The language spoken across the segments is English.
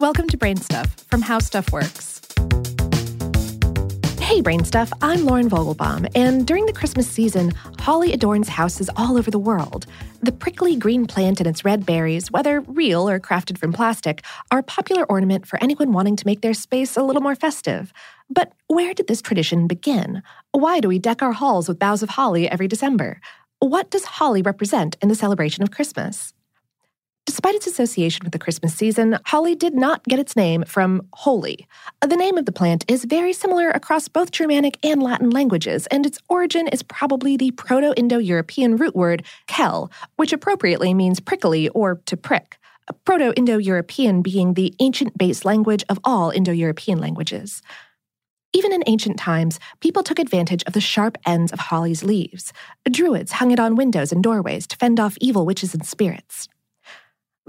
Welcome to Brain Stuff from How Stuff Works. Hey, Brain Stuff, I'm Lauren Vogelbaum, and during the Christmas season, holly adorns houses all over the world. The prickly green plant and its red berries, whether real or crafted from plastic, are a popular ornament for anyone wanting to make their space a little more festive. But where did this tradition begin? Why do we deck our halls with boughs of holly every December? What does holly represent in the celebration of Christmas? Despite its association with the Christmas season, holly did not get its name from holy. The name of the plant is very similar across both Germanic and Latin languages, and its origin is probably the Proto Indo European root word kel, which appropriately means prickly or to prick. Proto Indo European being the ancient base language of all Indo European languages. Even in ancient times, people took advantage of the sharp ends of holly's leaves. Druids hung it on windows and doorways to fend off evil witches and spirits.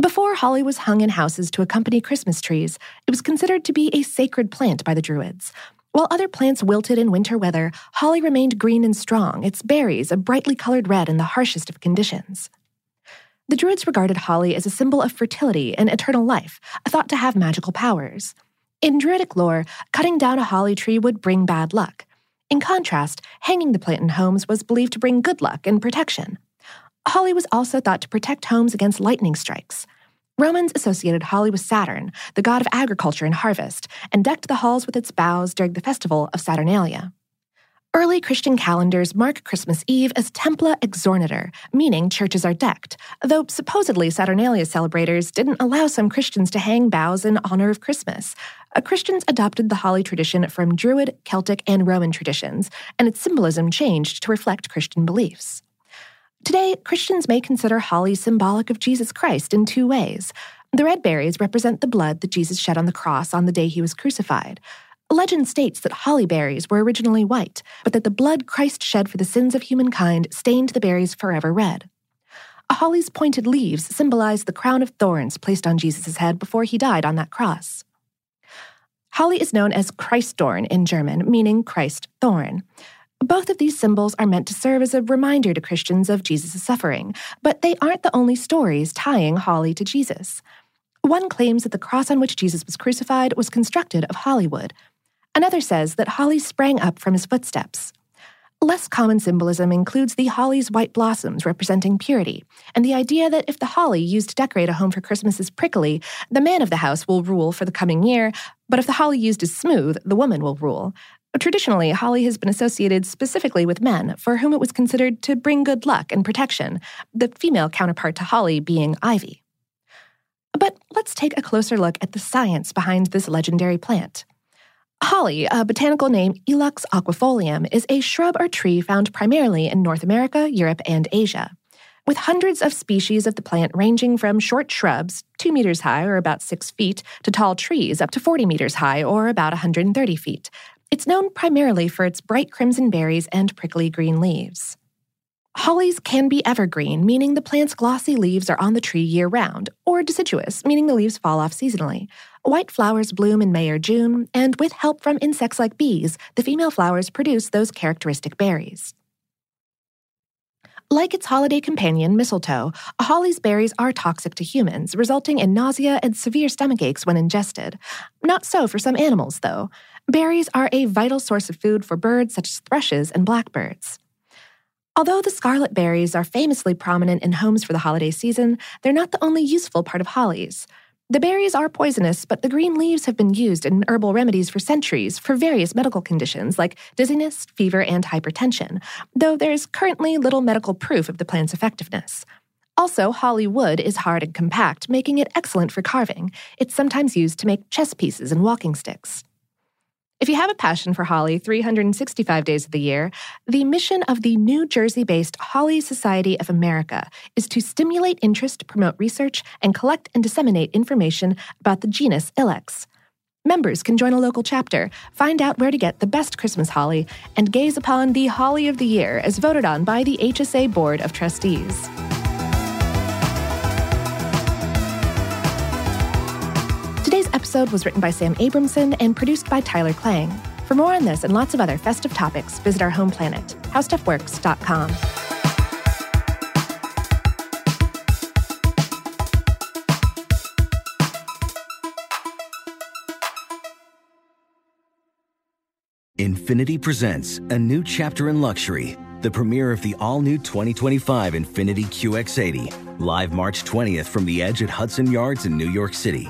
Before holly was hung in houses to accompany Christmas trees, it was considered to be a sacred plant by the Druids. While other plants wilted in winter weather, holly remained green and strong, its berries a brightly colored red in the harshest of conditions. The Druids regarded holly as a symbol of fertility and eternal life, thought to have magical powers. In Druidic lore, cutting down a holly tree would bring bad luck. In contrast, hanging the plant in homes was believed to bring good luck and protection. Holly was also thought to protect homes against lightning strikes. Romans associated holly with Saturn, the god of agriculture and harvest, and decked the halls with its boughs during the festival of Saturnalia. Early Christian calendars mark Christmas Eve as Templa Exornantur, meaning churches are decked, though supposedly Saturnalia celebrators didn't allow some Christians to hang boughs in honor of Christmas. Uh, Christians adopted the holly tradition from Druid, Celtic, and Roman traditions, and its symbolism changed to reflect Christian beliefs. Today, Christians may consider holly symbolic of Jesus Christ in two ways. The red berries represent the blood that Jesus shed on the cross on the day he was crucified. Legend states that holly berries were originally white, but that the blood Christ shed for the sins of humankind stained the berries forever red. A holly's pointed leaves symbolize the crown of thorns placed on Jesus' head before he died on that cross. Holly is known as Christdorn in German, meaning Christ thorn. Both of these symbols are meant to serve as a reminder to Christians of Jesus' suffering, but they aren't the only stories tying holly to Jesus. One claims that the cross on which Jesus was crucified was constructed of hollywood. Another says that holly sprang up from his footsteps. Less common symbolism includes the holly's white blossoms representing purity, and the idea that if the holly used to decorate a home for Christmas is prickly, the man of the house will rule for the coming year, but if the holly used is smooth, the woman will rule. Traditionally, holly has been associated specifically with men, for whom it was considered to bring good luck and protection, the female counterpart to holly being ivy. But let's take a closer look at the science behind this legendary plant. Holly, a botanical name Ilex aquifolium, is a shrub or tree found primarily in North America, Europe, and Asia. With hundreds of species of the plant ranging from short shrubs, 2 meters high or about 6 feet, to tall trees up to 40 meters high or about 130 feet, it's known primarily for its bright crimson berries and prickly green leaves. Hollies can be evergreen, meaning the plant's glossy leaves are on the tree year round, or deciduous, meaning the leaves fall off seasonally. White flowers bloom in May or June, and with help from insects like bees, the female flowers produce those characteristic berries. Like its holiday companion, mistletoe, a holly's berries are toxic to humans, resulting in nausea and severe stomach aches when ingested. Not so for some animals, though. Berries are a vital source of food for birds such as thrushes and blackbirds. Although the scarlet berries are famously prominent in homes for the holiday season, they're not the only useful part of hollies. The berries are poisonous, but the green leaves have been used in herbal remedies for centuries for various medical conditions like dizziness, fever, and hypertension, though there's currently little medical proof of the plant's effectiveness. Also, holly wood is hard and compact, making it excellent for carving. It's sometimes used to make chess pieces and walking sticks. If you have a passion for Holly 365 days of the year, the mission of the New Jersey based Holly Society of America is to stimulate interest, promote research, and collect and disseminate information about the genus Ilex. Members can join a local chapter, find out where to get the best Christmas holly, and gaze upon the Holly of the Year as voted on by the HSA Board of Trustees. Episode was written by Sam Abramson and produced by Tyler Klang. For more on this and lots of other festive topics, visit our home planet, howstuffworks.com. Infiniti presents a new chapter in luxury, the premiere of the all new 2025 Infiniti QX80, live March 20th from the edge at Hudson Yards in New York City,